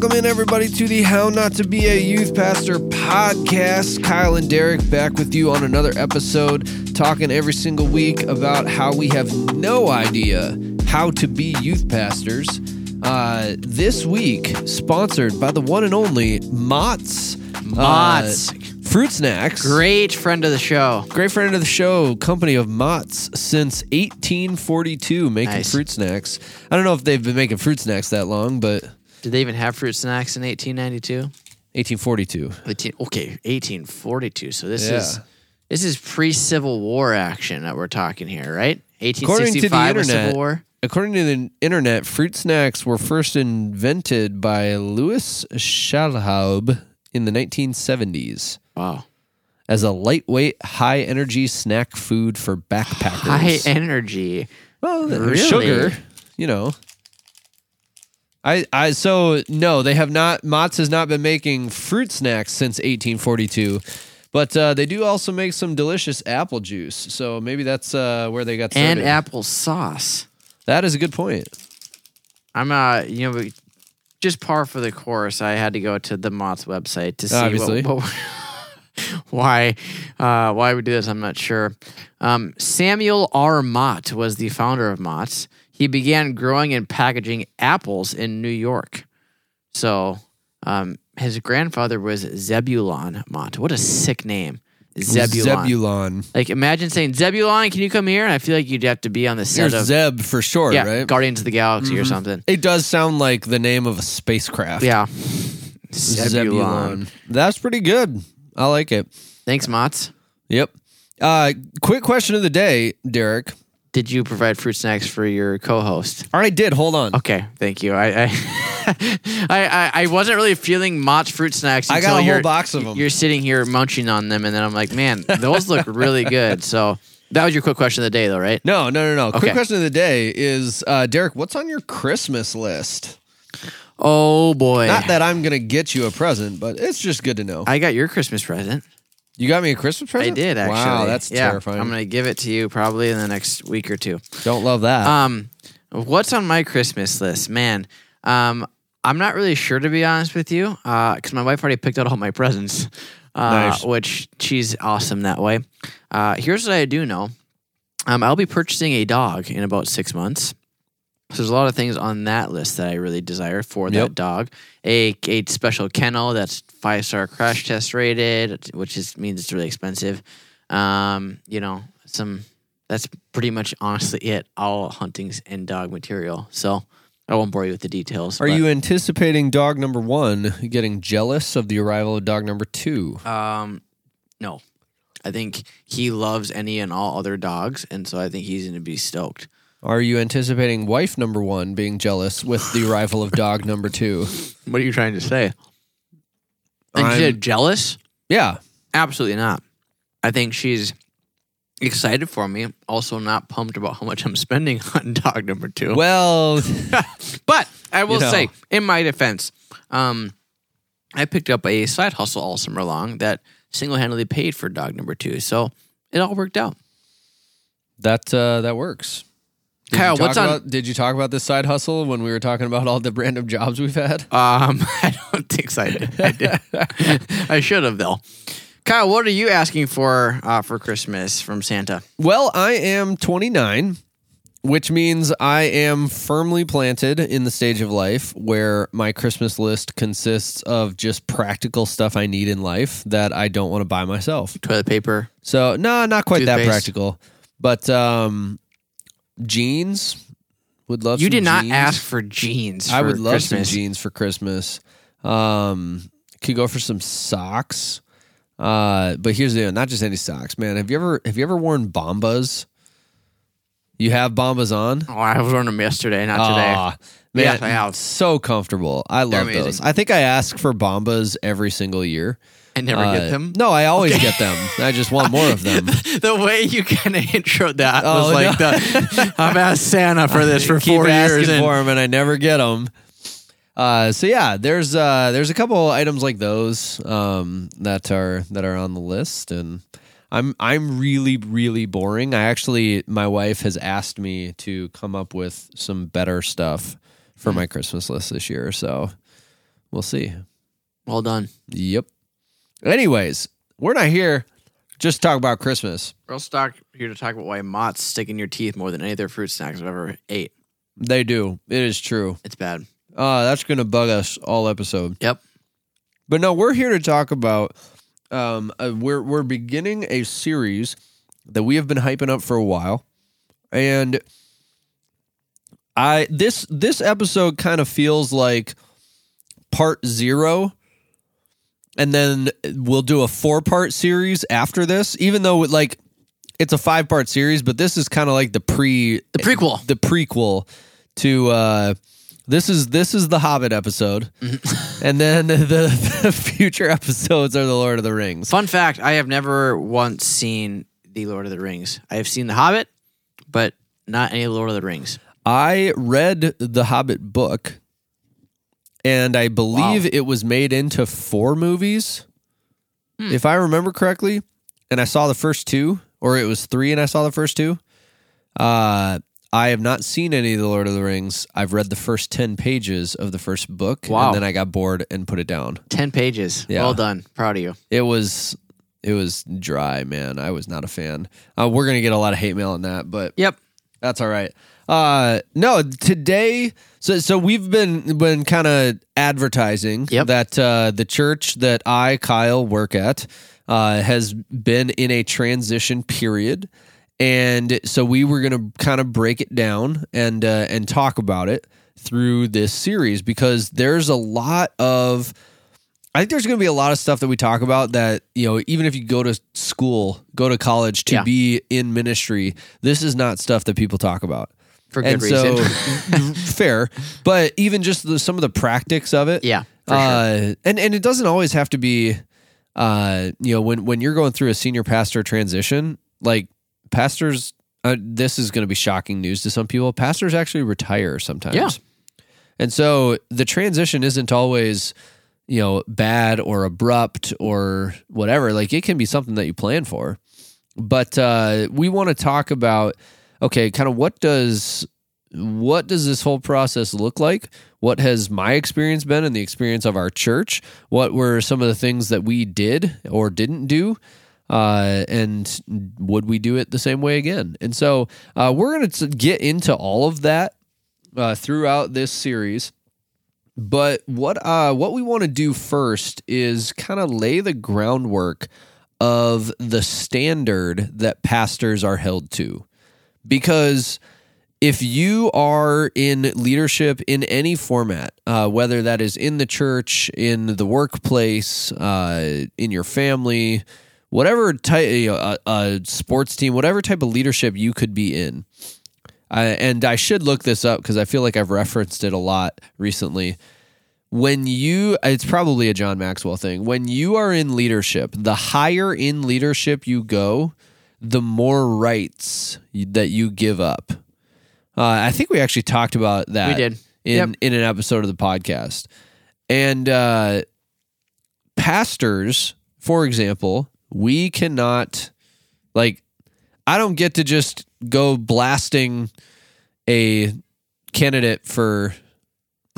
welcome in everybody to the How Not to Be a Youth Pastor podcast. Kyle and Derek back with you on another episode, talking every single week about how we have no idea how to be youth pastors. Uh, this week, sponsored by the one and only Mott's. Mott's. Uh, fruit snacks. Great friend of the show. Great friend of the show, company of Mott's since 1842, making Nice. fruit snacks. I don't know if they've been making fruit snacks that long, but Did they even have fruit snacks in 1892? 1842. 18, okay, 1842. So this Yeah. is this is pre-Civil War action that we're talking here, right? According to the 1865 internet, Civil War. according to the internet, fruit snacks were first invented by Louis Schalhaub in the 1970s Wow. as a lightweight, high energy snack food for backpackers. High energy. well, Really? sugar, you know. I, I so no, they have not. Mott's has not been making fruit snacks since 1842, but uh, they do also make some delicious apple juice. So maybe that's uh, where they got started. And apple sauce. that is a good point. I'm uh you know just par for the course. I had to go to the Mott's website to see what- what- why uh, why we do this. I'm not sure. Um, Samuel R. Mott was the founder of Mott's. He began growing and packaging apples in New York. So um, his grandfather was Zebulon Mott. What a sick name, Zebulon. Zebulon. Like imagine saying Zebulon, can you come here? And I feel like you'd have to be on the set There's of Zeb for sure, yeah, right? Guardians of the Galaxy or something. It does sound like the name of a spacecraft. Yeah. Zebulon. That's pretty good. I like it. Thanks, Mott's. Yep. Uh, quick question of the day, Derek. Did you provide fruit snacks for your co-host? I did. Hold on. Okay, thank you. I I, I, I, I wasn't really feeling Mott's fruit snacks. I Until got a whole you're- box of 'em. You're sitting here munching on them, and then I'm like, man, those look really good. So that was your quick question of the day, though, right? No, no, no, no. Quick question of the day is, uh, Derek, what's on your Christmas list? Oh boy, Not that I'm gonna get you a present, but it's just good to know. I got your Christmas present. You got me a Christmas present. I did actually. Wow, that's yeah, terrifying. I'm gonna give it to you probably in the next week or two. Don't love that. Um, what's on my Christmas list, man? Um, I'm not really sure to be honest with you, because my wife already picked out all my presents, uh, Nice. which she's awesome that way. Uh, here's what I do know: um, I'll be purchasing a dog in about six months. So there's a lot of things on that list that I really desire for Yep. that dog. A a special kennel that's five star crash test rated, which is means it's really expensive. Um, you know, some that's pretty much honestly it. All huntings and dog material. So I won't bore you with the details. Are but, you anticipating dog number one getting jealous of the arrival of dog number two? Um, no. I think he loves any and all other dogs, and so I think he's going to be stoked. Are you anticipating wife number one being jealous with the arrival of dog number two? What are you trying to say? And she said jealous? Yeah. Absolutely not. I think she's excited for me. Also, not pumped about how much I'm spending on dog number two. Well, But I will You know. say, in my defense, um, I picked up a side hustle all summer long that single handedly paid for dog number two. So it all worked out. that uh, that works. Did Kyle, what's on- about, Did you talk about this side hustle when we were talking about all the random jobs we've had? Um, I don't think so. I did. I, did. I should have though. Kyle, what are you asking for uh, for Christmas from Santa? Well, I am 29, which means I am firmly planted in the stage of life where my Christmas list consists of just practical stuff I need in life that I don't want to buy myself. Toilet paper. So, no, not quite that practical, but um, jeans. Would love. You did not jeans. ask for jeans. I for would love Christmas. some jeans for Christmas. Um, could go for some socks. Uh, but here's the deal, not just any socks, man. Have you ever have you ever worn Bombas? You have Bombas on? Oh, I was wearing them yesterday, not today. Aw, man, have. so comfortable. I love those. I think I ask for Bombas every single year. I never Uh, get them. No, I always get them. I just want more of them. the way you kind of introed that Oh, was like the I've asked Santa for this for four years. and- for them, and I never get them. Uh, so yeah, there's uh, there's a couple items like those um, that are that are on the list, and I'm I'm really really boring. I actually my wife has asked me to come up with some better stuff for my Christmas list this year, so We'll see. Well done. Yep. Anyways, we're not here just to talk about Christmas. We're also talk, here to talk about why Mott's stick in your teeth more than any other fruit snacks I've ever ate. They do. It is true. It's bad. Uh, that's going to bug us all episode. Yep. But no, we're here to talk about. Um, uh, we're we're beginning a series that we have been hyping up for a while, and I this this episode kind of feels like part zero, and then we'll do a four part series after this. Even though like it's a five part series, but this is kind of like the pre The prequel. the prequel to uh this is this is the Hobbit episode, Mm-hmm. and then the, the future episodes are the Lord of the Rings. Fun fact I have never once seen The Lord of the Rings. I have seen The Hobbit, but not any Lord of the Rings. I read the Hobbit book, and I believe Wow. it was made into four movies, Hmm. if I remember correctly. And I saw the first two, or it was three, and I saw the first two. Uh, I have not seen any of the Lord of the Rings. I've read the first ten pages of the first book, Wow. and then I got bored and put it down. 10 pages. Yeah. Well done. Proud of you. It was it was dry, man. I was not a fan. Uh, we're gonna get a lot of hate mail on that, but Yep. that's all right. Uh, no, today. So so we've been been kind of advertising Yep. that uh, the church that I Kyle work at uh, has been in a transition period, and so we were gonna kind of break it down and uh, and talk about it through this series because there's a lot of I think there's going to be a lot of stuff that we talk about that, you know, even if you go to school, go to college to Yeah. be in ministry, this is not stuff that people talk about. For good and reason. so, fair. But even just the, some of the practics of it. yeah. For sure. Uh, and, and it doesn't always have to be, uh, you know, when, when you're going through a senior pastor transition, like pastors, uh, this is going to be shocking news to some people. Pastors actually retire sometimes. Yeah. And so the transition isn't always, you know, bad or abrupt or whatever. Like it can be something that you plan for. But uh, we want to talk about okay, kind of what does what does this whole process look like? What has my experience been and the experience of our church? What were some of the things that we did or didn't do? Uh, and would we do it the same way again? And so uh, we're going to get into all of that uh, throughout this series. But what uh, what we want to do first is kind of lay the groundwork of the standard that pastors are held to, because if you are in leadership in any format, uh, whether that is in the church, in the workplace, uh, in your family, whatever type, know, a, a sports team, whatever type of leadership you could be in, and I should look this up because I feel like I've referenced it a lot recently. When you, it's probably a John Maxwell thing. When you are in leadership, the higher in leadership you go, the more rights that you give up. Uh, I think we actually talked about that. We did. in Yep. in an episode of the podcast, and uh, pastors, for example, we cannot like. I don't get to just go blasting a candidate for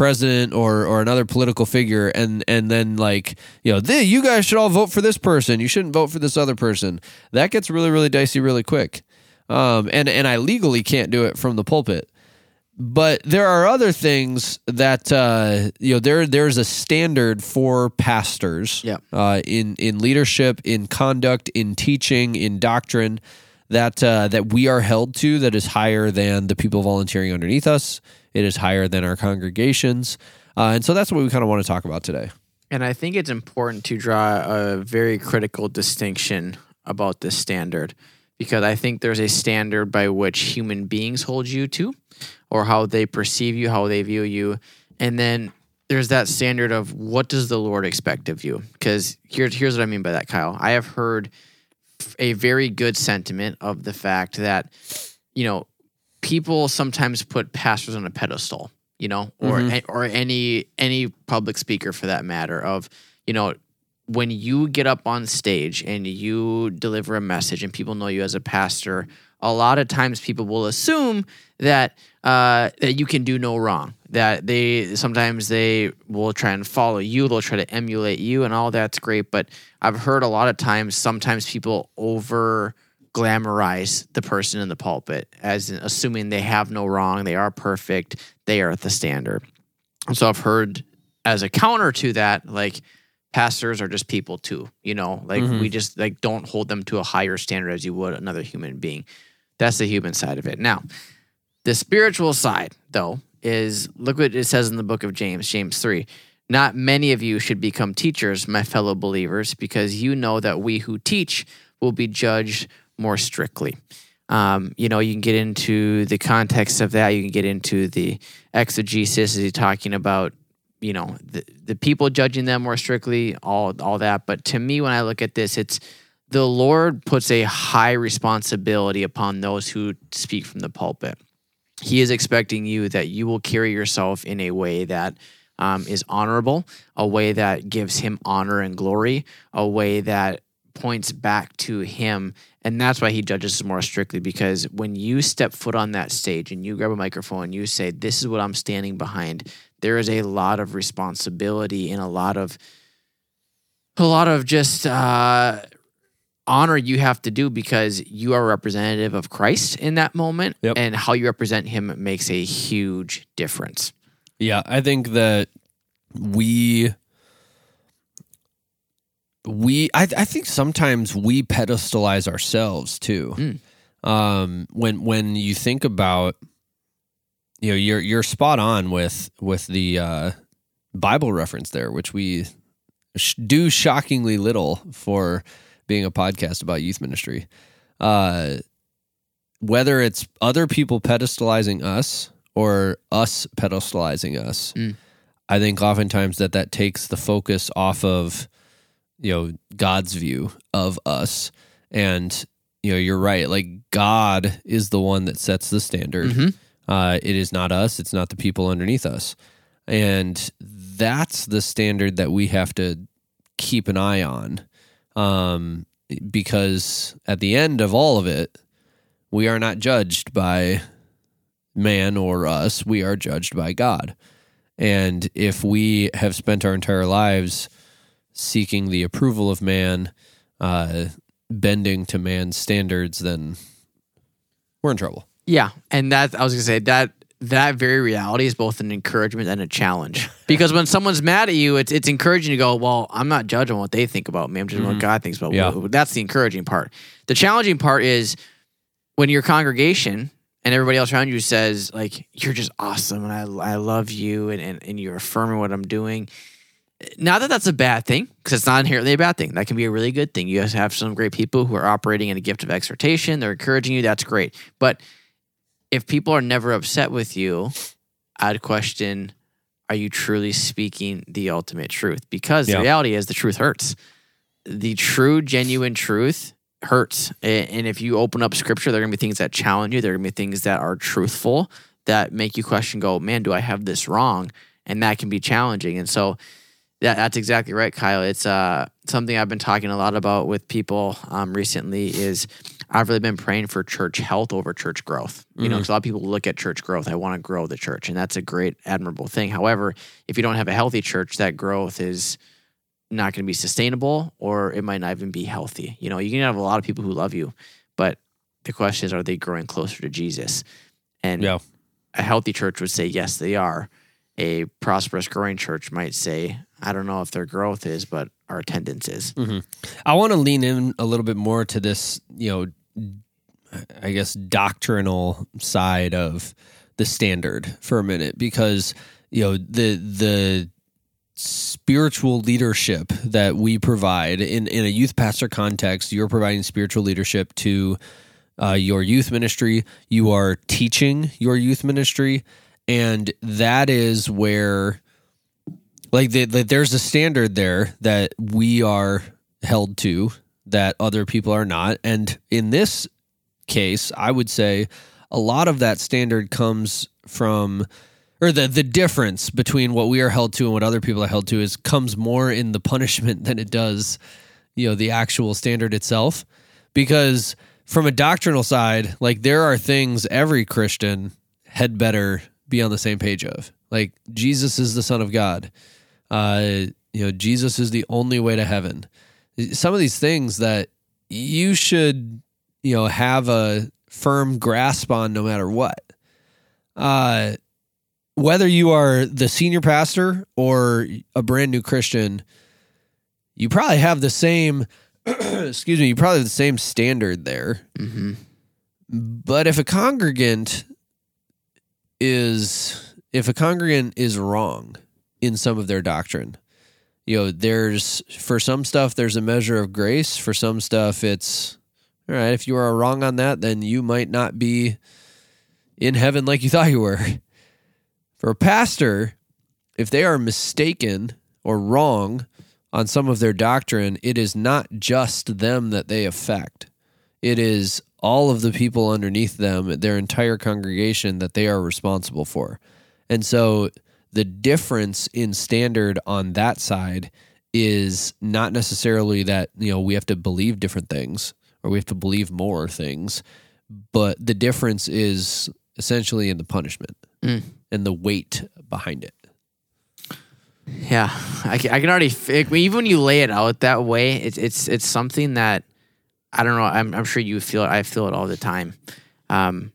president or or another political figure and and then like you know "Th- you guys should all vote for this person. You shouldn't vote for this other person. That gets really really dicey really quick. Um and and I legally can't do it from the pulpit. But there are other things that uh, you know there there's a standard for pastors Yeah. uh, in in leadership in conduct in teaching in doctrine that uh, that we are held to that is higher than the people volunteering underneath us it is higher than our congregations uh, and so that's what we kind of want to talk about today And I think it's important to draw a very critical distinction about this standard because I think there's a standard by which human beings hold you to or how they perceive you, how they view you. And then there's that standard of what does the Lord expect of you? Because here's here's what I mean by that, Kyle. I have heard a very good sentiment of the fact that, you know, people sometimes put pastors on a pedestal, you know, or Mhm. or any any public speaker for that matter of, you know, when you get up on stage and you deliver a message and people know you as a pastor a lot of times people will assume that uh, that you can do no wrong. That they sometimes they will try and follow you, they'll try to emulate you, and all that's great. But I've heard a lot of times, sometimes people over glamorize the person in the pulpit as in assuming they have no wrong, they are perfect, they are at the standard. And so I've heard as a counter to that, like pastors are just people too, you know, like Mhm. we just like don't hold them to a higher standard as you would another human being. That's the human side of it. Now, the spiritual side, though, is look what it says in the book of James, James 3. Not many of you should become teachers, my fellow believers, because you know that we who teach will be judged more strictly. Um, you know, you can get into the context of that. You can get into the exegesis. Is he talking about, you know, the, the people judging them more strictly, all all that. But to me, when I look at this, it's the Lord puts a high responsibility upon those who speak from the pulpit. He is expecting you that you will carry yourself in a way that um, is honorable, a way that gives him honor and glory, a way that points back to him. And that's why he judges us more strictly because when you step foot on that stage and you grab a microphone and you say, This is what I'm standing behind, there is a lot of responsibility and a lot of a lot of just uh, honor you have to do because you are representative of Christ in that moment, Yep. and how you represent Him makes a huge difference. Yeah, I think that we we I, I think sometimes we pedestalize ourselves too. Mm. Um, when when you think about you know you're you're spot on with with the uh, Bible reference there, which we sh- do shockingly little for being a podcast about youth ministry. Uh, whether it's other people pedestalizing us or us pedestalizing us, Mm. I think oftentimes that that takes the focus off of you know God's view of us, and you know you're right. Like God is the one that sets the standard. Mhm. Uh, it is not us. It's not the people underneath us, and that's the standard that we have to keep an eye on. Um, because at the end of all of it, we are not judged by man or us. We are judged by God. And if we have spent our entire lives seeking the approval of man, uh, bending to man's standards, then we're in trouble. Yeah, and that I was gonna say that that very reality is both an encouragement and a challenge. Because when someone's mad at you, it's it's encouraging to go, well, I'm not judging what they think about me. I'm judging what mm-hmm. God thinks about Yeah. me. That's the encouraging part. The challenging part is when your congregation and everybody else around you says like you're just awesome and I, I love you and, and, and you're affirming what I'm doing. Not that that's a bad thing because it's not inherently a bad thing. That can be a really good thing. You guys have some great people who are operating in a gift of exhortation. They're encouraging you. That's great. But if people are never upset with you, I'd question are you truly speaking the ultimate truth? Because Yeah. the reality is the truth hurts. The true, genuine truth hurts. And if you open up scripture, there are going to be things that challenge you. There are going to be things that are truthful that make you question, go, man, do I have this wrong? And that can be challenging. And so that, that's exactly right, Kyle. It's uh, something I've been talking a lot about with people um, recently is I've really been praying for church health over church growth. You know, 'cause a lot of people look at church growth. I want to grow the church, and that's a great, admirable thing. However, if you don't have a healthy church, that growth is not going to be sustainable, or it might not even be healthy. You know, you can have a lot of people who love you, but the question is, are they growing closer to Jesus? And Yeah. a healthy church would say, yes, they are. A prosperous, growing church might say, I don't know if their growth is, but our attendance is. I want to lean in a little bit more to this, you know, I guess doctrinal side of the standard for a minute because you know the the spiritual leadership that we provide in in a youth pastor context you're providing spiritual leadership to uh, your youth ministry. You are teaching your youth ministry. And that is where like the, the, there's a standard there that we are held to that other people are not and in this case i would say a lot of that standard comes from or the the difference between what we are held to and what other people are held to is comes more in the punishment than it does you know the actual standard itself because from a doctrinal side, like there are things every Christian had better be on the same page of. Like Jesus is the Son of God. Uh, you know, Jesus is the only way to heaven. Some of these things that you should, you know, have a firm grasp on no matter what. Uh, whether you are the senior pastor or a brand new Christian, you probably have the same, excuse me, you probably have the same standard there. Mm-hmm. But if a congregant is if a congregant is wrong in some of their doctrine, you know, there's for some stuff there's a measure of grace. For some stuff, it's all right. If you are wrong on that, then you might not be in heaven like you thought you were. For a pastor, if they are mistaken or wrong on some of their doctrine, it is not just them that they affect. It is all of the people underneath them, their entire congregation that they are responsible for. And so the difference in standard on that side is not necessarily that, you know, we have to believe different things or we have to believe more things, but the difference is essentially in the punishment Mm. and the weight behind it. Yeah, I can, I can already fi- even when you lay it out that way, it's it's it's something that I don't know. I'm I'm sure you feel it. I feel it all the time. Um,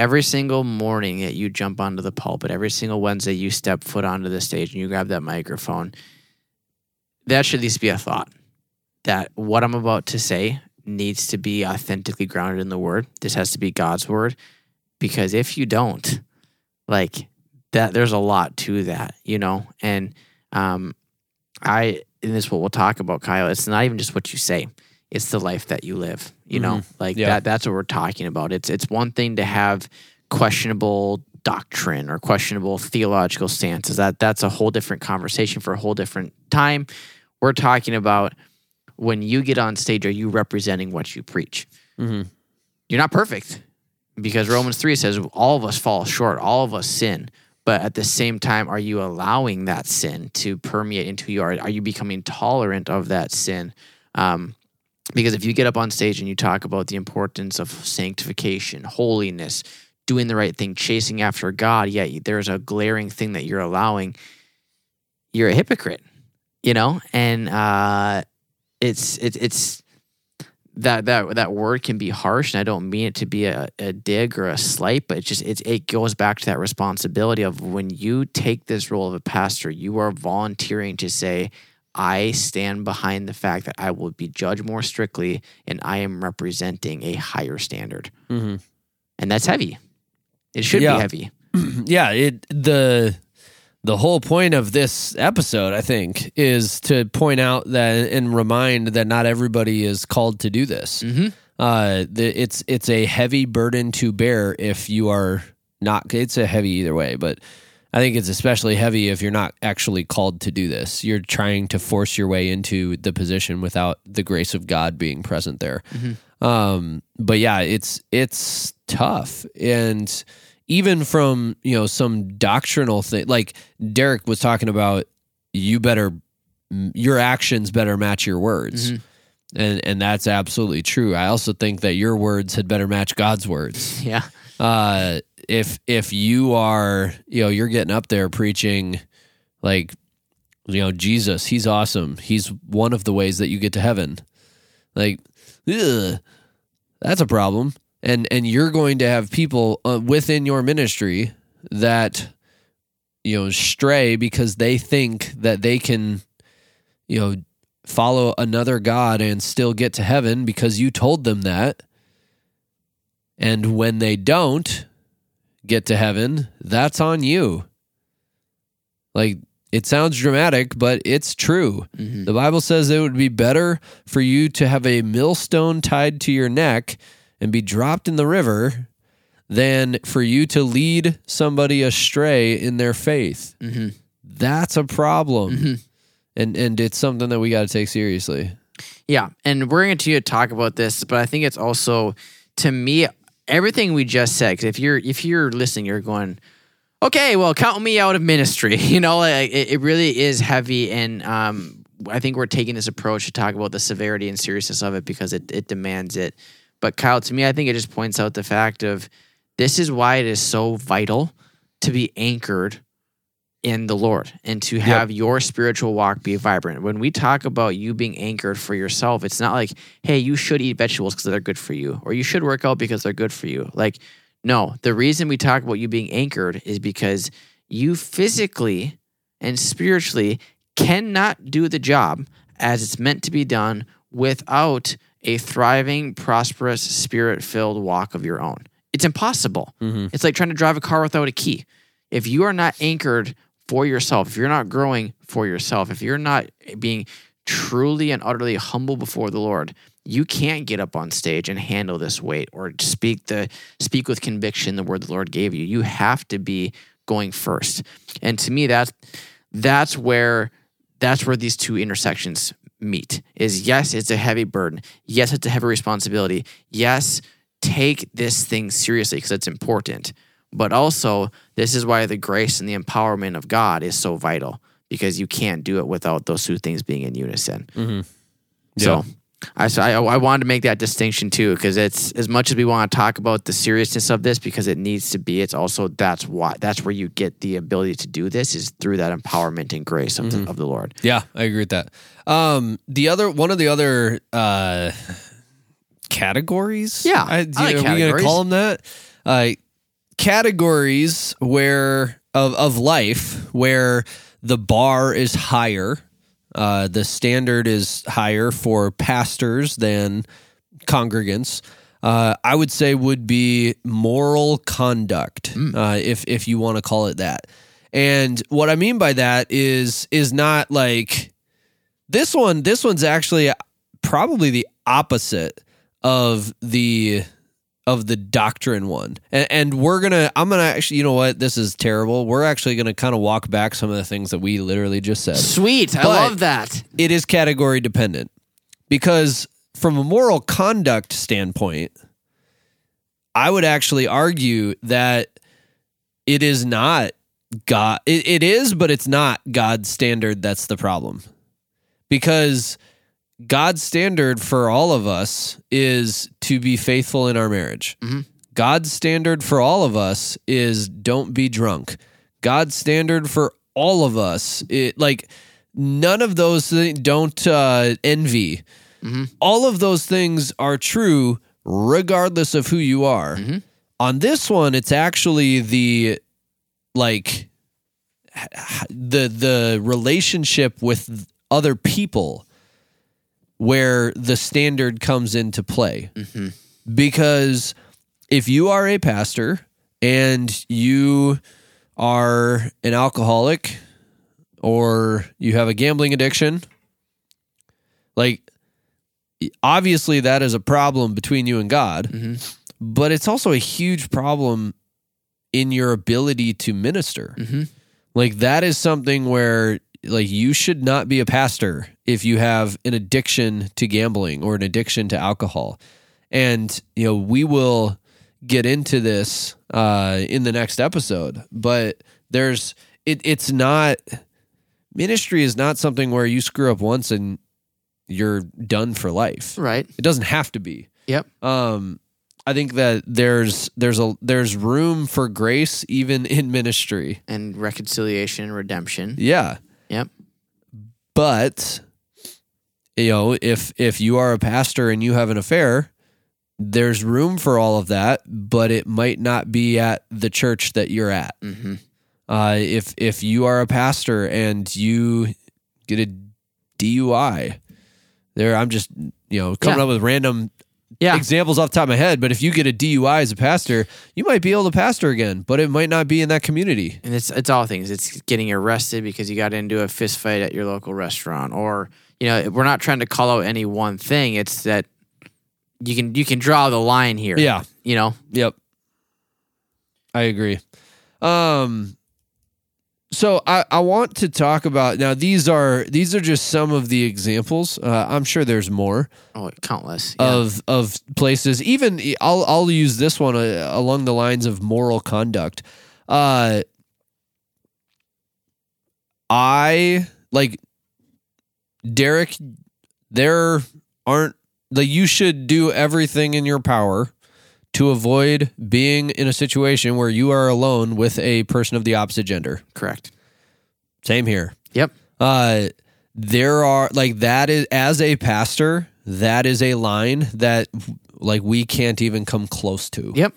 every single morning that you jump onto the pulpit, every single Wednesday you step foot onto the stage and you grab that microphone, that should at least be a thought. That what I'm about to say needs to be authentically grounded in the Word. This has to be God's Word, because if you don't, like that, there's a lot to that, you know, and um, I, and this is what we'll talk about, Kyle. It's not even just what you say; it's the life that you live. You know, like Yeah. that. That's what we're talking about. It's it's one thing to have questionable doctrine or questionable theological stances. That that's a whole different conversation for a whole different time. We're talking about when you get on stage, are you representing what you preach? Mm-hmm. You're not perfect because Romans 3 says all of us fall short, all of us sin. But at the same time, are you allowing that sin to permeate into you are? Are you becoming tolerant of that sin? Um, because if you get up on stage and you talk about the importance of sanctification, holiness, doing the right thing, chasing after God, yet there's a glaring thing that you're allowing, you're a hypocrite, you know? And uh, it's, it's, it's, that that that word can be harsh, and I don't mean it to be a, a dig or a slight, but it just it it goes back to that responsibility of when you take this role of a pastor, you are volunteering to say, I stand behind the fact that I will be judged more strictly, and I am representing a higher standard, Mm-hmm. and that's heavy. It should Yeah. be heavy. yeah it the the whole point of this episode i think is to point out that and remind that not everybody is called to do this Mm-hmm. uh the, it's it's a heavy burden to bear if you are not it's a heavy either way but i think it's especially heavy if you're not actually called to do this. You're trying to force your way into the position without the grace of god being present there. Um but yeah it's it's tough. And even from you know some doctrinal thing like derek was talking about you better your actions better match your words. Mhm. and and that's absolutely true. I also think that your words had better match god's words. Yeah. uh if if you are you know you're getting up there preaching like you know jesus he's awesome. He's one of the ways that you get to heaven. Like ugh, that's a problem. And and you're going to have people uh, within your ministry that you know stray because they think that they can you know follow another god and still get to heaven because you told them that. And when they don't get to heaven that's on you like it sounds dramatic but it's true Mhm. the Bible says it would be better for you to have a millstone tied to your neck and be dropped in the river than for you to lead somebody astray in their faith. Mhm. That's a problem. Mhm. And and it's something that we got to take seriously. Yeah, and we're going to talk about this, but I think it's also to me everything we just said. Because if you're if you're listening, you're going, okay, well, count me out of ministry. You know, like, it, it really is heavy, and um, I think we're taking this approach to talk about the severity and seriousness of it because it it demands it. But Kyle, to me, I think it just points out the fact of this is why it is so vital to be anchored in the Lord and to have your spiritual walk be vibrant. When we talk about you being anchored for yourself, it's not like, hey, you should eat vegetables because they're good for you, or you should work out because they're good for you. Like, no, the reason we talk about you being anchored is because you physically and spiritually cannot do the job as it's meant to be done without a thriving, prosperous, spirit filled walk of your own. It's impossible. Mm-hmm. It's like trying to drive a car without a key. If you are not anchored for yourself, if you're not growing for yourself, if you're not being truly and utterly humble before the Lord, you can't get up on stage and handle this weight or speak the speak with conviction the word the Lord gave you. You have to be going first. And to me that's that's where that's where these two intersections meet. Is yes, it's a heavy burden. Yes, it's a heavy responsibility. Yes, take this thing seriously because it's important. But also, this is why the grace and the empowerment of God is so vital because you can't do it without those two things being in unison. So, I, so I I wanted to make that distinction too because it's as much as we want to talk about the seriousness of this because it needs to be. It's also that's why that's where you get the ability to do this is through that empowerment and grace of, the, of the Lord. Yeah, I agree with that. Um, the other one of the other uh, categories. Yeah, I, I like are we gonna call them that? Uh, categories where of of life where the bar is higher, uh, the standard is higher for pastors than congregants. Uh, I would say would be moral conduct, uh, if if you want to call it that. And what I mean by that is is not like this one. This one's actually probably the opposite of the of the doctrine one. And, and we're gonna. I'm gonna actually. You know what? This is terrible. We're actually gonna kind of walk back some of the things that we literally just said Sweet, I But- love that. it is category dependent because from a moral conduct standpoint i would actually argue that it is not god it, it is but it's not god's standard that's the problem because god's standard for all of us is to be faithful in our marriage. Mhm. god's standard for all of us is don't be drunk. God's standard for all of us it like none of those things don't uh, envy. All of those things are true regardless of who you are. On this one it's actually the like the the relationship with other people where the standard comes into play. Because if you are a pastor and you are an alcoholic or you have a gambling addiction like obviously that is a problem between you and God but it's also a huge problem in your ability to minister. Mm-hmm. Like that is something where like you should not be a pastor if you have an addiction to gambling or an addiction to alcohol and you know we will get into this uh in the next episode but there's it it's not ministry is not something where you screw up once and you're done for life Right. it doesn't have to be Yep. um i think that there's there's a there's room for grace even in ministry And reconciliation and redemption. yeah Yep. but you know if if you are a pastor and you have an affair there's room for all of that but it might not be at the church that you're at hmm uh, if if you are a pastor and you get a DUI, there I'm just you know coming Yeah. up with random Yeah. examples off the top of my head. But if you get a DUI as a pastor, you might be able to pastor again, but it might not be in that community. And it's it's all things. It's getting arrested because you got into a fist fight at your local restaurant, or you know, we're not trying to call out any one thing. It's that you can you can draw the line here. Yeah. You know. Yep. I agree. Um so I, I want to talk about now these are these are just some of the examples. Uh, I'm sure there's more. Oh, countless. Yeah. of of places. Even I'll I'll use this one uh, along the lines of moral conduct. Uh, I like Derek. There aren't like you should do everything in your power to avoid being in a situation where you are alone with a person of the opposite gender. Correct. Same here. Yep. Uh, there are like that is as a pastor, that is a line that like we can't even come close to. Yep.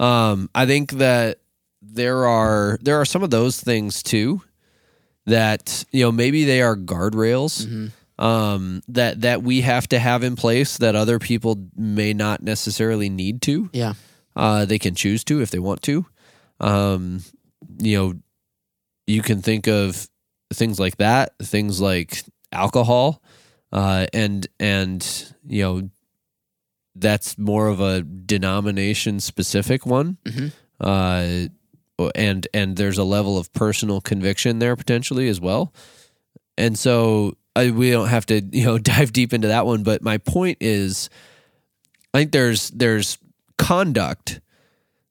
Um, I think that there are there are some of those things too that you know maybe they are guardrails um, that that we have to have in place that other people may not necessarily need to. Yeah. Uh, they can choose to if they want to. Um, you know, you can think of things like that, things like alcohol, uh, and and you know, that's more of a denomination specific one. Mhm. Uh, and and there's a level of personal conviction there potentially as well. And so I, we don't have to you know dive deep into that one, but my point is, I think there's there's conduct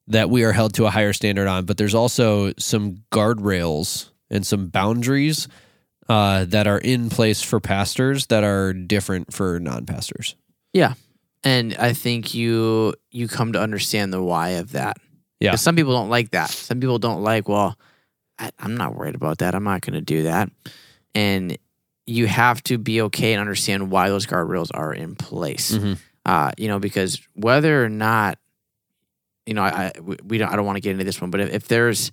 that we are held to a higher standard on, but there's also some guardrails and some boundaries uh, that are in place for pastors that are different for non-pastors. Yeah. And I think you you come to understand the why of that. Yeah, some people don't like that. Some people don't like, well, I, I'm not worried about that. I'm not going to do that. And you have to be okay and understand why those guardrails are in place. Mhm. Uh, you know, because whether or not, you know, I, I we- we don't, I don't want to get into this one, but if, if there's,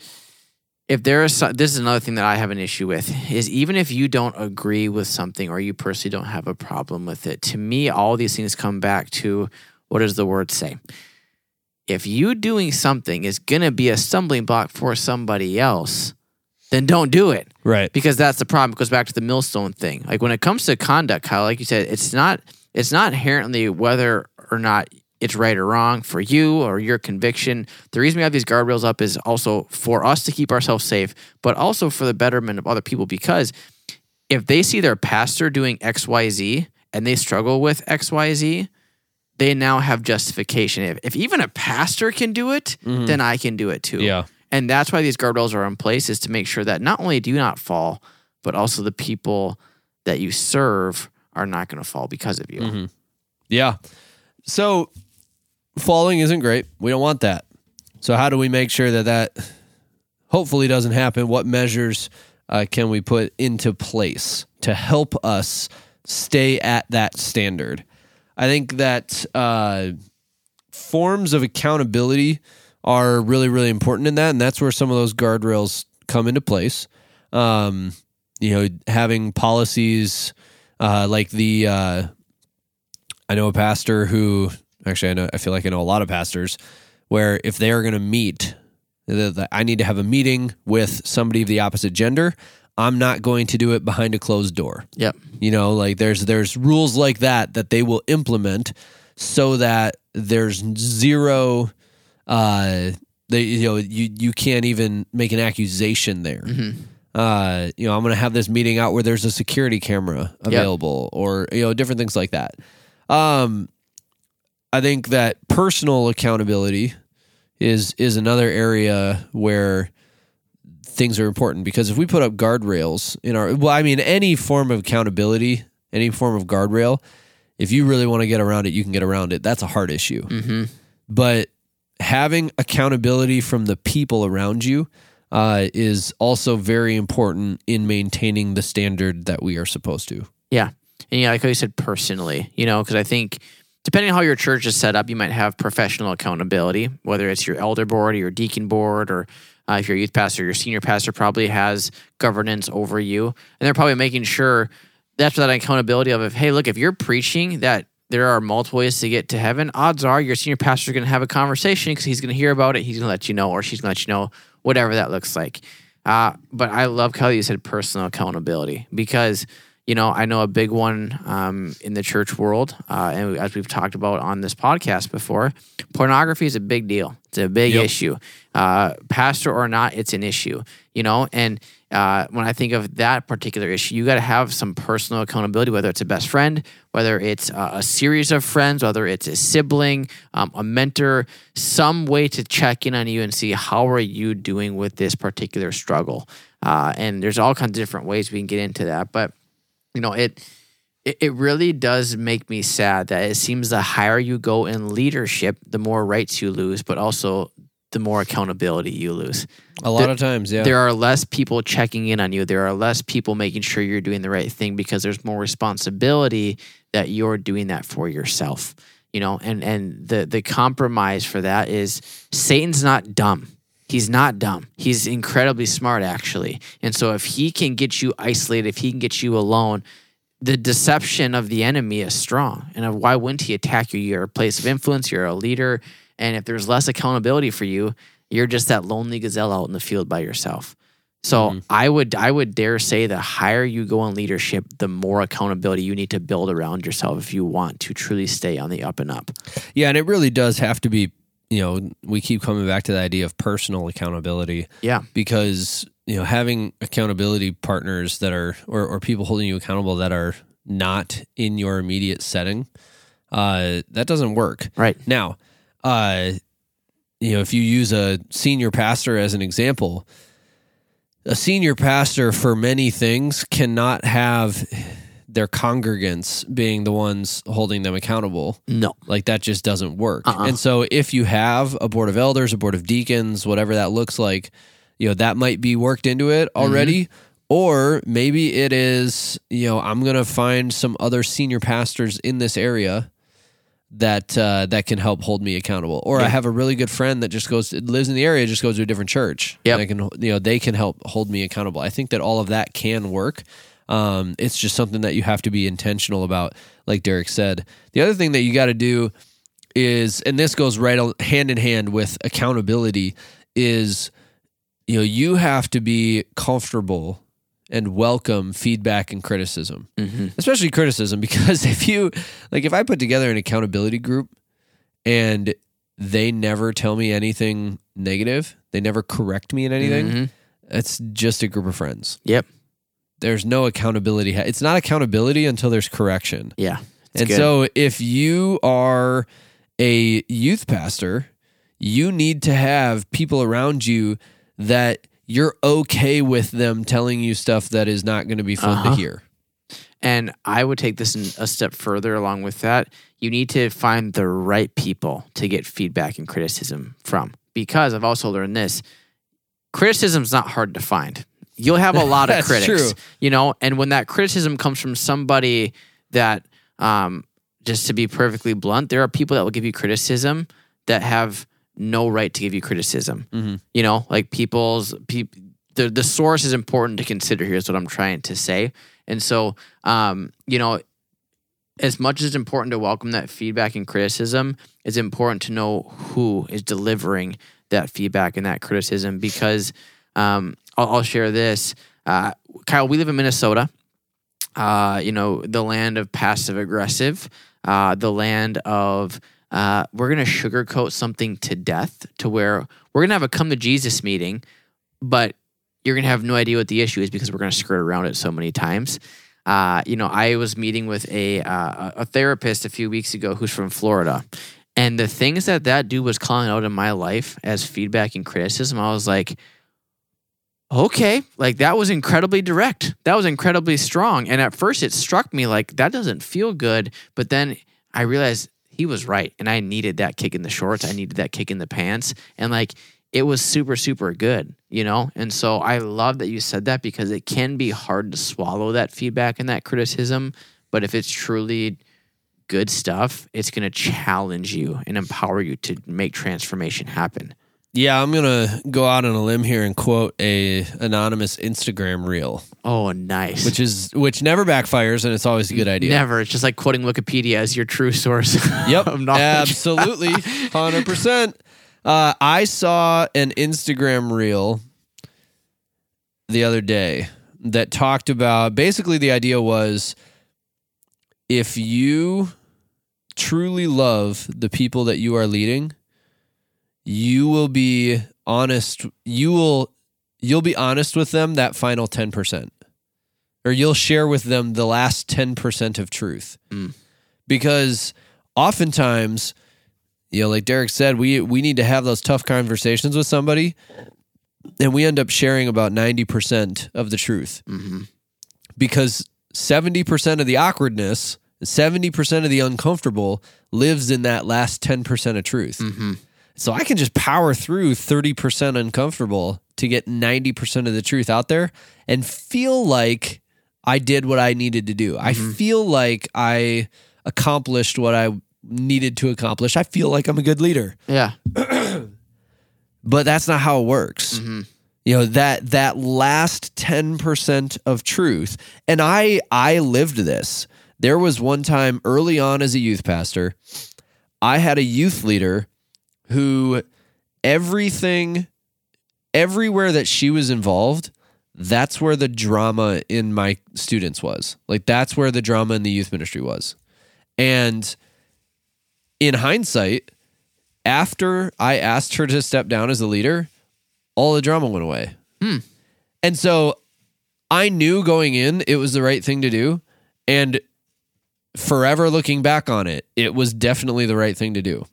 if there is, this is another thing that I have an issue with is even if you don't agree with something or you personally don't have a problem with it, to me, all these things come back to what does the word say? If you doing something is going to be a stumbling block for somebody else, then don't do it Right. because that's the problem. It goes back to the millstone thing. Like when it comes to conduct, Kyle, like you said, it's not it's not inherently whether or not it's right or wrong for you or your conviction. The reason we have these guardrails up is also for us to keep ourselves safe, but also for the betterment of other people. Because if they see their pastor doing X, Y, Z and they struggle with X, Y, Z, they now have justification. If, if even a pastor can do it, mm-hmm. then I can do it too. Yeah. And that's why these guardrails are in place is to make sure that not only do you not fall, but also the people that you serve are not going to fall because of you. Yeah. So falling isn't great. We don't want that. So how do we make sure that that hopefully doesn't happen? What measures uh, can we put into place to help us stay at that standard? I think that uh, forms of accountability are really, really important in that, and that's where some of those guardrails come into place. Um, you know, having policies uh, like the uh, I know a pastor who actually I know I feel like I know a lot of pastors where if they are going to meet, the, the, I need to have a meeting with somebody of the opposite gender. I'm not going to do it behind a closed door. Yep. You know, like there's there's rules like that that they will implement so that there's zero uh they you know you you can't even make an accusation there. Uh you know, I'm going to have this meeting out where there's a security camera available or you know different things like that. Um I think that personal accountability is is another area where things are important because if we put up guardrails in our well i mean any form of accountability any form of guardrail if you really want to get around it you can get around it that's a hard issue Mm-hmm. but having accountability from the people around you uh, is also very important in maintaining the standard that we are supposed to Yeah. And yeah, like I said personally, you know, because I think depending on how your church is set up, you might have professional accountability, whether it's your elder board or your deacon board, or uh, if you're a youth pastor, your senior pastor probably has governance over you. And they're probably making sure that's that accountability of, if, hey, look, if you're preaching that there are multiple ways to get to heaven, odds are your senior pastor is going to have a conversation because he's going to hear about it. He's going to let you know, or she's going to let you know, whatever that looks like. Uh, but I love how you said personal accountability because you know I know a big one um, in the church world, uh, and as we've talked about on this podcast before, pornography is a big deal. It's a big Yep. issue, uh, pastor or not, it's an issue. You know, and uh, when I think of that particular issue, you got to have some personal accountability, whether it's a best friend, whether it's uh, a series of friends, whether it's a sibling, um, a mentor, some way to check in on you and see how are you doing with this particular struggle. Uh, and there's all kinds of different ways we can get into that, but you know it. it, it really does make me sad that it seems the higher you go in leadership, the more rights you lose, but also the more accountability you lose. A lot of times, yeah. There are less people checking in on you. There are less people making sure you're doing the right thing because there's more responsibility that you're doing that for yourself. You know, and and the the compromise for that is Satan's not dumb. He's not dumb. He's incredibly smart actually. And so if he can get you isolated, if he can get you alone, the deception of the enemy is strong. And why wouldn't he attack you? You're a place of influence, you're a leader, and if there's less accountability for you, you're just that lonely gazelle out in the field by yourself. So Mhm. I would I would dare say the higher you go in leadership, the more accountability you need to build around yourself if you want to truly stay on the up and up. Yeah, and it really does have to be, you know, we keep coming back to the idea of personal accountability Yeah. because, you know, having accountability partners that are, or, or people holding you accountable that are not in your immediate setting, uh, that doesn't work. Right. Now, uh, you know, if you use a senior pastor as an example, a senior pastor for many things cannot have their congregants being the ones holding them accountable. No. Like that just doesn't work. Uh-uh. And so if you have a board of elders, a board of deacons, whatever that looks like, you know, that might be worked into it already. Or maybe it is, you know, I'm going to find some other senior pastors in this area that uh, that can help hold me accountable. Or I have a really good friend that just goes lives in the area, just goes to a different church. Yeah, I can you know, they can help hold me accountable. I think that all of that can work. Um, it's just something that you have to be intentional about, like Derek said. The other thing that you got to do is, and this goes right hand in hand with accountability, is you know you have to be comfortable and welcome feedback and criticism, hmm especially criticism, because if you like, if I put together an accountability group and they never tell me anything negative, they never correct me in anything. Mhm. It's just a group of friends. Yep. There's no accountability. It's not accountability until there's correction. Yeah. And good. so if you are a youth pastor, you need to have people around you that you're okay with them telling you stuff that is not going to be fun Uh-huh. to hear. And I would take this a step further along with that. You need to find the right people to get feedback and criticism from. Because I've also learned this criticism's not hard to find. You'll have a lot of critics, true. you know, and when that criticism comes from somebody that, um, just to be perfectly blunt, there are people that will give you criticism that have no right to give you criticism. Mhm. You know, like people's peop, the the source is important to consider here. Is what I'm trying to say. And so, um, you know, as much as it's important to welcome that feedback and criticism, it's important to know who is delivering that feedback and that criticism because um, I'll, I'll share this. Uh, Kyle, we live in Minnesota, uh, you know, the land of passive aggressive, uh, the land of uh, we're going to sugarcoat something to death to where we're going to have a come to Jesus meeting, but you're going to have no idea what the issue is because we're going to skirt around it so many times. Uh, you know, I was meeting with a uh, a therapist a few weeks ago who's from Florida, and the things that that dude was calling out in my life as feedback and criticism, I was like, okay, like that was incredibly direct. That was incredibly strong. And at first, it struck me like that doesn't feel good. But then I realized he was right, and I needed that kick in the shorts. I needed that kick in the pants, and like it was super super good, you know. And so I love that you said that because it can be hard to swallow that feedback and that criticism. But if it's truly good stuff, it's going to challenge you and empower you to make transformation happen. Yeah, I'm gonna go out on a limb here and quote a anonymous Instagram reel, Oh, nice. which is which never backfires, and it's always a good idea. Never. It's just like quoting Wikipedia as your true source. Yep, of knowledge. absolutely, hundred percent. Uh, I saw an Instagram reel the other day that talked about basically the idea was if you truly love the people that you are leading, you will be honest. You will you'll be honest with them that final ten percent, or you'll share with them the last ten percent of truth, Mm. because oftentimes, you know, like Derek said, we we need to have those tough conversations with somebody, and we end up sharing about ninety percent of the truth Mhm. because 70% of the awkwardness, 70% of the uncomfortable lives in that last 10% of truth. Mm-hmm. So I can just power through 30% uncomfortable to get 90% of the truth out there and feel like I did what I needed to do. I mm-hmm. feel like I accomplished what I needed to accomplish. I feel like I'm a good leader. Yeah. But that's not how it works. Mm-hmm. You know, that that last 10% of truth. And I I lived this. There was one time early on as a youth pastor, I had a youth leader who everything everywhere that she was involved that's where the drama in my students was. Like that's where the drama in the youth ministry was. And in hindsight after i asked her to step down as a leader all the drama went away. Hmm. And so i knew going in it was the right thing to do and forever looking back on it it was definitely the right thing to do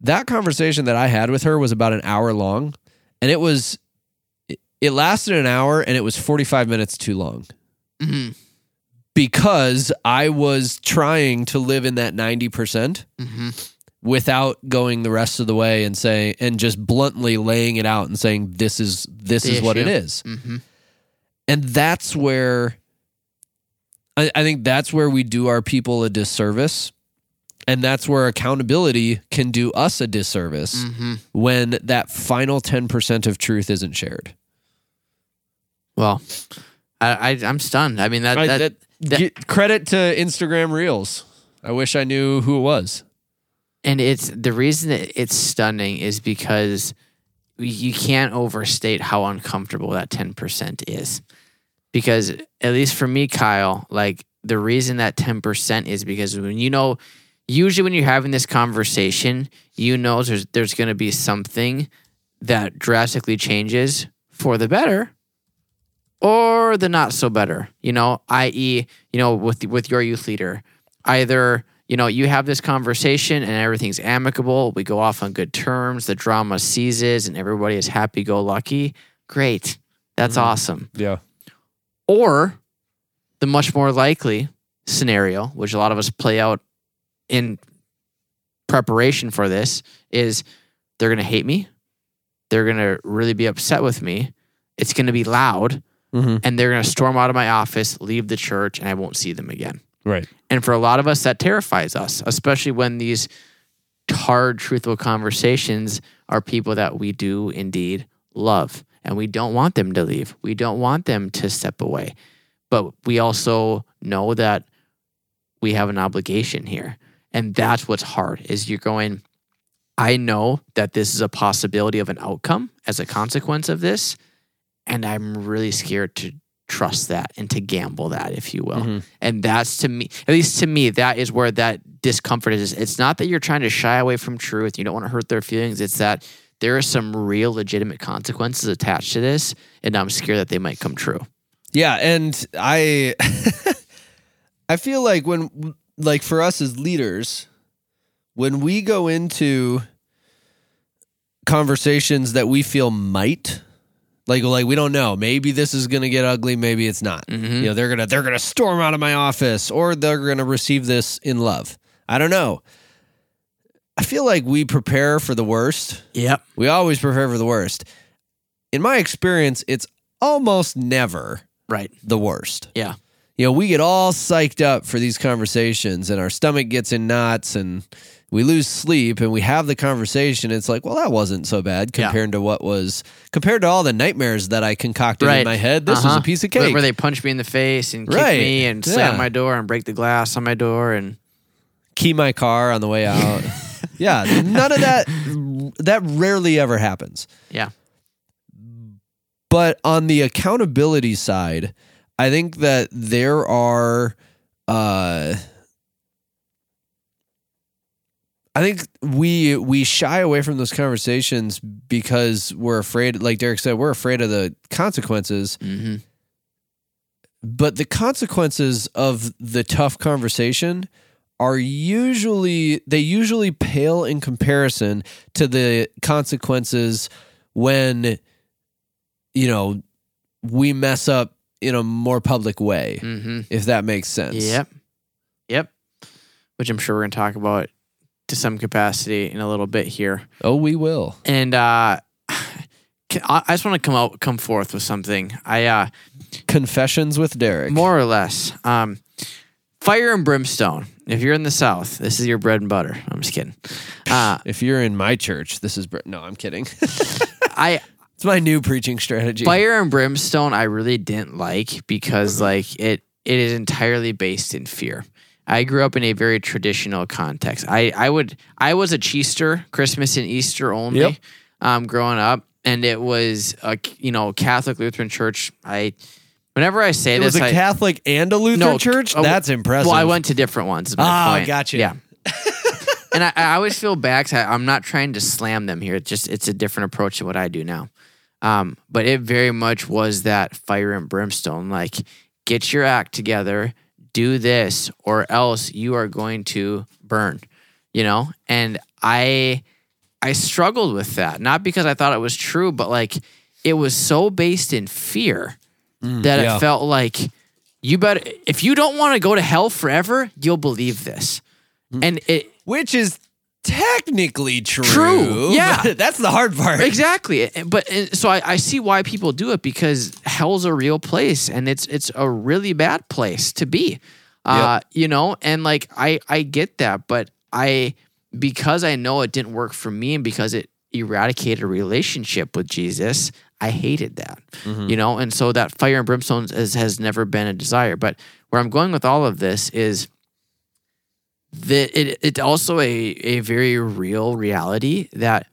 that conversation that I had with her was about an hour long, and it was it- lasted an hour and it was 45 minutes too long. Mhm. Because I was trying to live in that 90% Mhm. without going the rest of the way and saying and just bluntly laying it out and saying this is this The is what it is. issue. Mhm. And that's where I, I think that's where we do our people a disservice. And that's where accountability can do us a disservice Mhm. when that final 10% of truth isn't shared. Well, I, I I'm stunned. I mean that, I- that, that- that- get credit to Instagram Reels. I wish I knew who it was. and it's the reason that it's stunning is because you can't overstate how uncomfortable that 10% is because at least for me kyle like the reason that 10% is because when you know usually when you're having this conversation you know there's there's going to be something that drastically changes for the better or the not so better you know i.e you know with with your youth leader. Either you know you have this conversation and everything's amicable we go off on good terms the drama ceases and everybody is happy go lucky great. That's mm-hmm. awesome. Yeah. or the much more likely scenario which a lot of us play out in preparation for this is they're going to hate me they're going to really be upset with me it's going to be loud Mm-hmm. and they're going to storm out of my office leave the church and i won't see them again Right. and for a lot of us, that terrifies us, especially when these hard, truthful conversations are people that we do indeed love. And we don't want them to leave. We don't want them to step away. But we also know that we have an obligation here. And that's what's hard is you're going, I know that this is a possibility of an outcome as a consequence of this. And I'm really scared to trust that and to gamble that, if you will. Mhm. And that's to me, at least to me, that is where that discomfort is. It's not that you're trying to shy away from truth. You don't want to hurt their feelings. It's that there are some real legitimate consequences attached to this. And I'm scared that they might come true. Yeah, and I I feel like when like for us as leaders, when we go into conversations that we feel might like like we don't know, maybe this is going to get ugly, maybe it's not. Mhm. You know, they're going to they're going to storm out of my office or they're going to receive this in love. I don't know. I feel like we prepare for the worst. Yep. We always prepare for the worst. In my experience, it's almost never Right. the worst. Yeah. You know, we get all psyched up for these conversations and our stomach gets in knots and we lose sleep and we have the conversation. It's like, well, that wasn't so bad Yeah. compared to what was compared to all the nightmares that I concocted in my head. This was Uh-huh. a piece of cake. Where they punch me in the face and kick Right. me and slam my door and break the glass on my door. And Key my car on the way out. yeah, none of that that rarely ever happens. yeah. But on the accountability side, I think that there are uh I think we we shy away from those conversations because we're afraid like Derek said we're afraid of the consequences. Hmm but the consequences of the tough conversation are usually they usually pale in comparison to the consequences when you know we mess up in a more public way, Mm-hmm. if that makes sense. Yep. Yep. Which I'm sure we're going to talk about to some capacity in a little bit here. Oh, we will. And uh, I I just want to come out, come forth with something. I uh, Confessions with Derek. more or less, um, fire and brimstone. If you're in the South, this is your bread and butter. I'm just kidding. Uh, If you're in my church, this is Br- no. I'm kidding. I it's my new preaching strategy. fire and brimstone. I really didn't like because like it it is entirely based in fear. I grew up in a very traditional context. I, I would I was a Cheester, Christmas and Easter only, Yep. um, growing up, and it was a you know Catholic Lutheran church. I whenever I say It this, was a I, Catholic and a Lutheran No, church. uh, That's impressive. Well, I went to different ones. Ah, point. gotcha. Yeah. and I, I always feel bad I, I'm not trying to slam them here. It's just it's a different approach to what I do now. Um, but it very much was that fire and brimstone. Like, get your act together, do this, or else you are going to burn. You know, and I I struggled with that, not because I thought it was true, but like it was so based in fear that yeah. it felt like you better if you don't want to go to hell forever, you'll believe this. And it Which is technically true. True, yeah. That's the hard part. exactly. But so I, I see why people do it because hell's a real place and it's it's a really bad place to be. Uh, you know, and like I I get that, but I because I know it didn't work for me and because it eradicated a relationship with Jesus, I hated that. You know, and so that fire and brimstone has, has never been a desire. But where I'm going with all of this is that it, it's also a, a very real reality that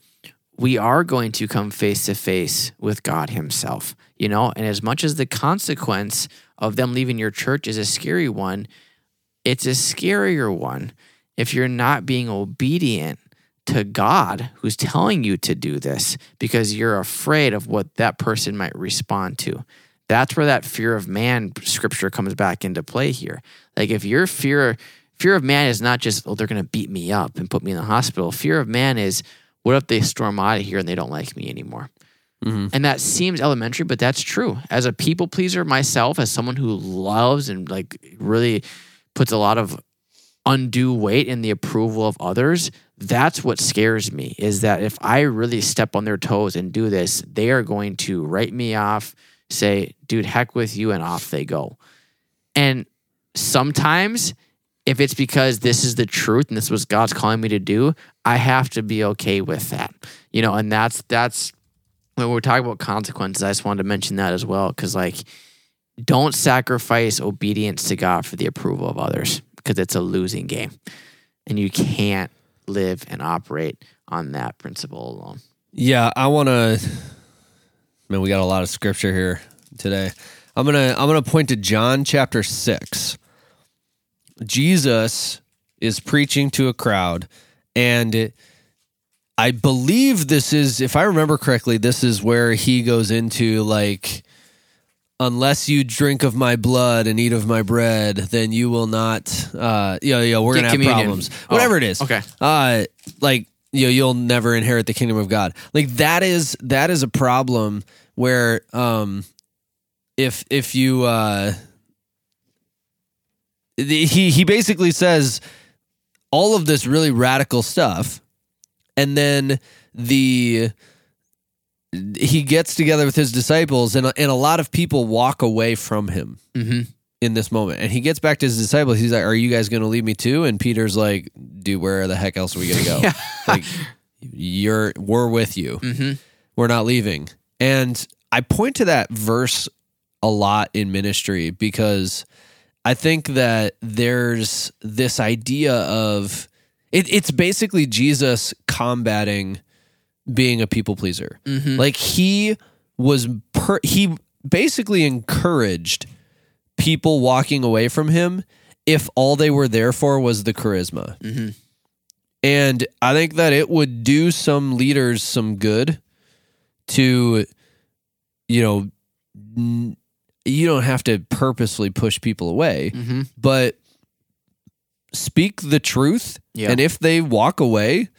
we are going to come face to face with God Himself, you know. And as much as the consequence of them leaving your church is a scary one, it's a scarier one if you're not being obedient to God who's telling you to do this because you're afraid of what that person might respond to. That's where that fear of man scripture comes back into play here. Like if your fear fear of man is not just oh they're going to beat me up and put me in the hospital. Fear of man is what if they storm out of here and they don't like me anymore? Mm-hmm. And that seems elementary, but that's true. As a people pleaser myself, as someone who loves and like really puts a lot of undue weight in the approval of others, that's what scares me is that if I really step on their toes and do this, they are going to write me off, say, dude, heck with you, and off they go. And sometimes, if it's because this is the truth and this was God's calling me to do, I have to be okay with that. You know, and that's that's when we're talking about consequences, I just wanted to mention that as well. Cause like don't sacrifice obedience to God for the approval of others because it's a losing game. And you can't live and operate on that principle alone. Yeah, I want to. Man, we got a lot of scripture here today. I'm gonna I'm gonna point to John chapter six. Jesus is preaching to a crowd, and I believe this is, if I remember correctly, this is where he goes into like, unless you drink of my blood and eat of my bread, then you will not. Uh, yeah, yeah, we're Get gonna have communion. problems. Oh, Whatever it is. okay. Uh, like you know, you'll never inherit the kingdom of God. Like that is that is a problem where um, if if you uh, he he basically says all of this really radical stuff, and then the he gets together with his disciples, and and a lot of people walk away from him Mm-hmm. in this moment. And he gets back to his disciples. He's like, "Are you guys going to leave me too?" And Peter's like, "Dude, where the heck else are we going to go? Yeah. like, you're we're with you. Mm-hmm. We're not leaving." And I point to that verse a lot in ministry because I think that there's this idea of it, it's basically Jesus combating being a people pleaser. Mm-hmm. Like he was per- he basically encouraged people walking away from him if all they were there for was the charisma. Mm-hmm. And I think that it would do some leaders some good to you know n- you don't have to purposefully push people away, Mm-hmm. but speak the truth Yeah. and if they walk away,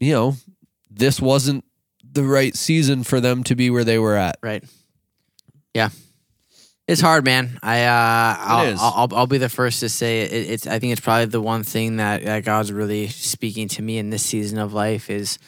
you know, this wasn't the right season for them to be where they were at. Right. Yeah. It's hard, man. I uh. I'll, I'll I'll be the first to say it, it's. I think it's probably the one thing that, that God's really speaking to me in this season of life is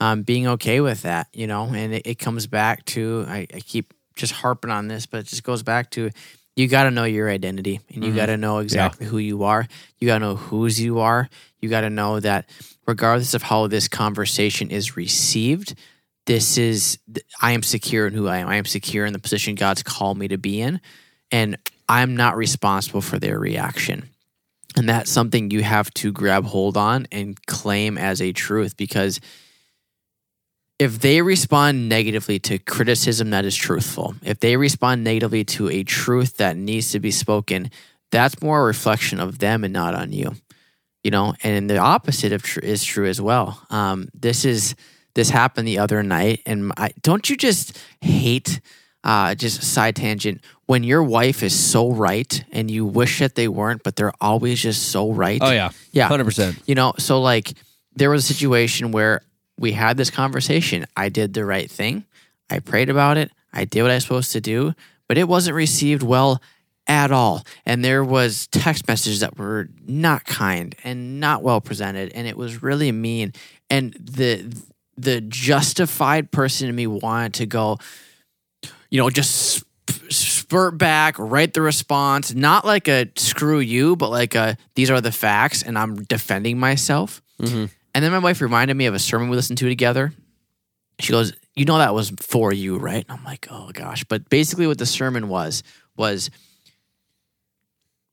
um, being okay with that. You know, and it, it comes back to I, I keep just harping on this, but it just goes back to you got to know your identity and you Mhm. got to know exactly who you are. You got to know whose you are. You got to know that regardless of how this conversation is received, this is I am secure in who I am. I am secure in the position God's called me to be in, and I'm not responsible for their reaction. And that's something you have to grab hold on and claim as a truth because if they respond negatively to criticism that is truthful, if they respond negatively to a truth that needs to be spoken, that's more a reflection of them and not on you. You know, and the opposite of tr- is true as well. Um, this is this happened the other night, and I don't you just hate uh, just side tangent when your wife is so right and you wish that they weren't, but they're always just so right. Oh yeah, yeah. hundred percent. You know, so like there was a situation where we had this conversation. I did the right thing. I prayed about it. I did what I was supposed to do, but it wasn't received well at all. And there was text messages that were not kind and not well presented and it was really mean. And the the justified person in me wanted to go, you know, just spurt back, write the response, not like a screw you, but like a these are the facts and I'm defending myself. Mhm. And then my wife reminded me of a sermon we listened to together. She goes, "You know that was for you, right?" And I'm like, "Oh gosh." But basically what the sermon was was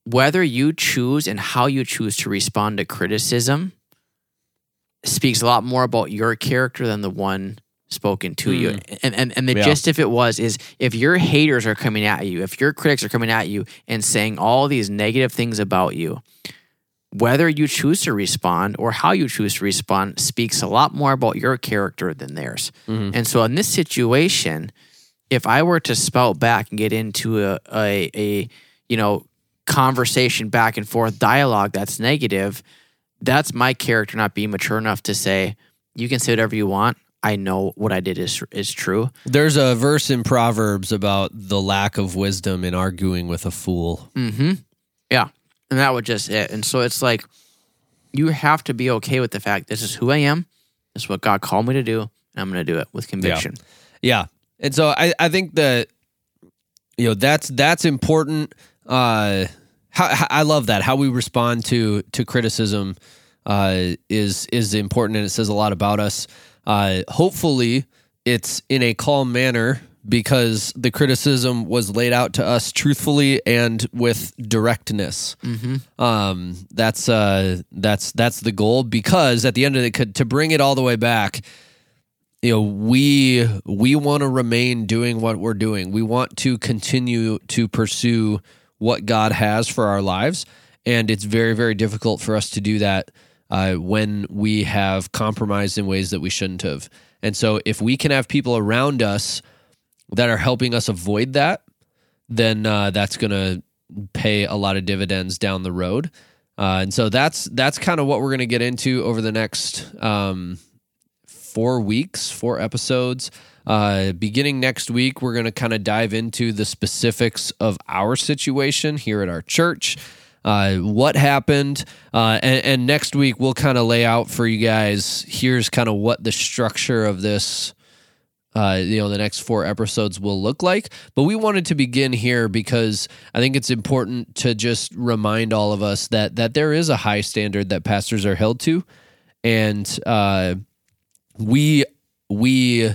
whether you choose and how you choose to respond to criticism speaks a lot more about your character than the one spoken to you. Hmm. And and, and the Yeah. gist if it was is if your haters are coming at you, if your critics are coming at you and saying all these negative things about you, whether you choose to respond or how you choose to respond speaks a lot more about your character than theirs. Mhm. And so in this situation, if I were to spout back and get into a, a, a you know conversation back and forth dialogue that's negative, that's my character not being mature enough to say you can say whatever you want. I know what I did is is true. There's a verse in Proverbs about the lack of wisdom in arguing with a fool. Mm-hmm. Yeah. And that would just it. And so it's like you have to be okay with the fact this is who I am. This is what God called me to do. And I'm going to do it with conviction. Yeah. And so I, I think that you know that's that's important. Uh, how, how- I love that how we respond to to criticism uh, is is important, and it says a lot about us. Uh, hopefully, it's in a calm manner because the criticism was laid out to us truthfully and with directness. Mm-hmm. Um, that's uh, that's that's the goal. Because at the end of it, to bring it all the way back, you know, we we want to remain doing what we're doing. We want to continue to pursue what God has for our lives, and it's very very difficult for us to do that uh, when we have compromised in ways that we shouldn't have. And so, if we can have people around us that are helping us avoid that, then uh, that's going to pay a lot of dividends down the road. Uh, and so that's that's kind of what we're going to get into over the next um, four weeks, four episodes. Uh, beginning next week, we're going to kind of dive into the specifics of our situation here at our church. Uh, what happened, uh, and, and next week we'll kind of lay out for you guys. Here's kind of what the structure of this uh, you know, the next four episodes will look like. But we wanted to begin here because I think it's important to just remind all of us that that there is a high standard that pastors are held to, and uh, we we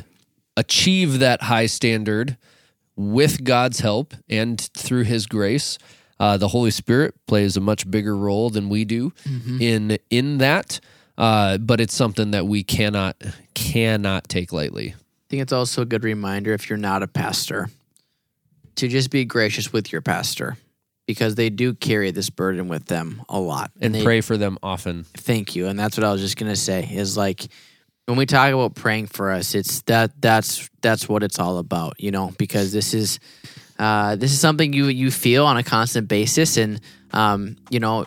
achieve that high standard with God's help and through His grace. Uh, the Holy Spirit plays a much bigger role than we do in in that, uh, but it's something that we cannot cannot take lightly. I think it's also a good reminder if you're not a pastor to just be gracious with your pastor because they do carry this burden with them a lot. and they, pray for them often. Thank you. And that's what I was just gonna say is like when we talk about praying for us, it's that that's that's what it's all about, you know, because this is uh, this is something you you feel on a constant basis, and um, you know,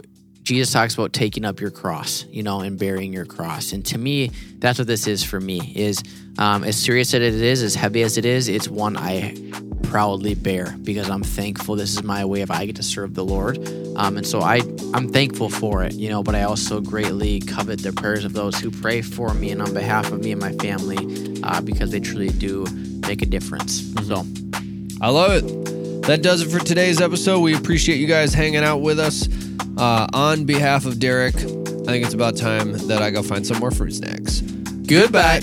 Jesus talks about taking up your cross, you know, and bearing your cross. And to me, that's what this is for me. Is um, as serious as it is, as heavy as it is, it's one I proudly bear because I'm thankful. This is my way of I get to serve the Lord, um, and so I I'm thankful for it, you know. But I also greatly covet the prayers of those who pray for me and on behalf of me and my family uh, because they truly do make a difference. So I love it. That does it for today's episode. We appreciate you guys hanging out with us. Uh, on behalf of Derek, I think it's about time that I go find some more fruit snacks. Goodbye.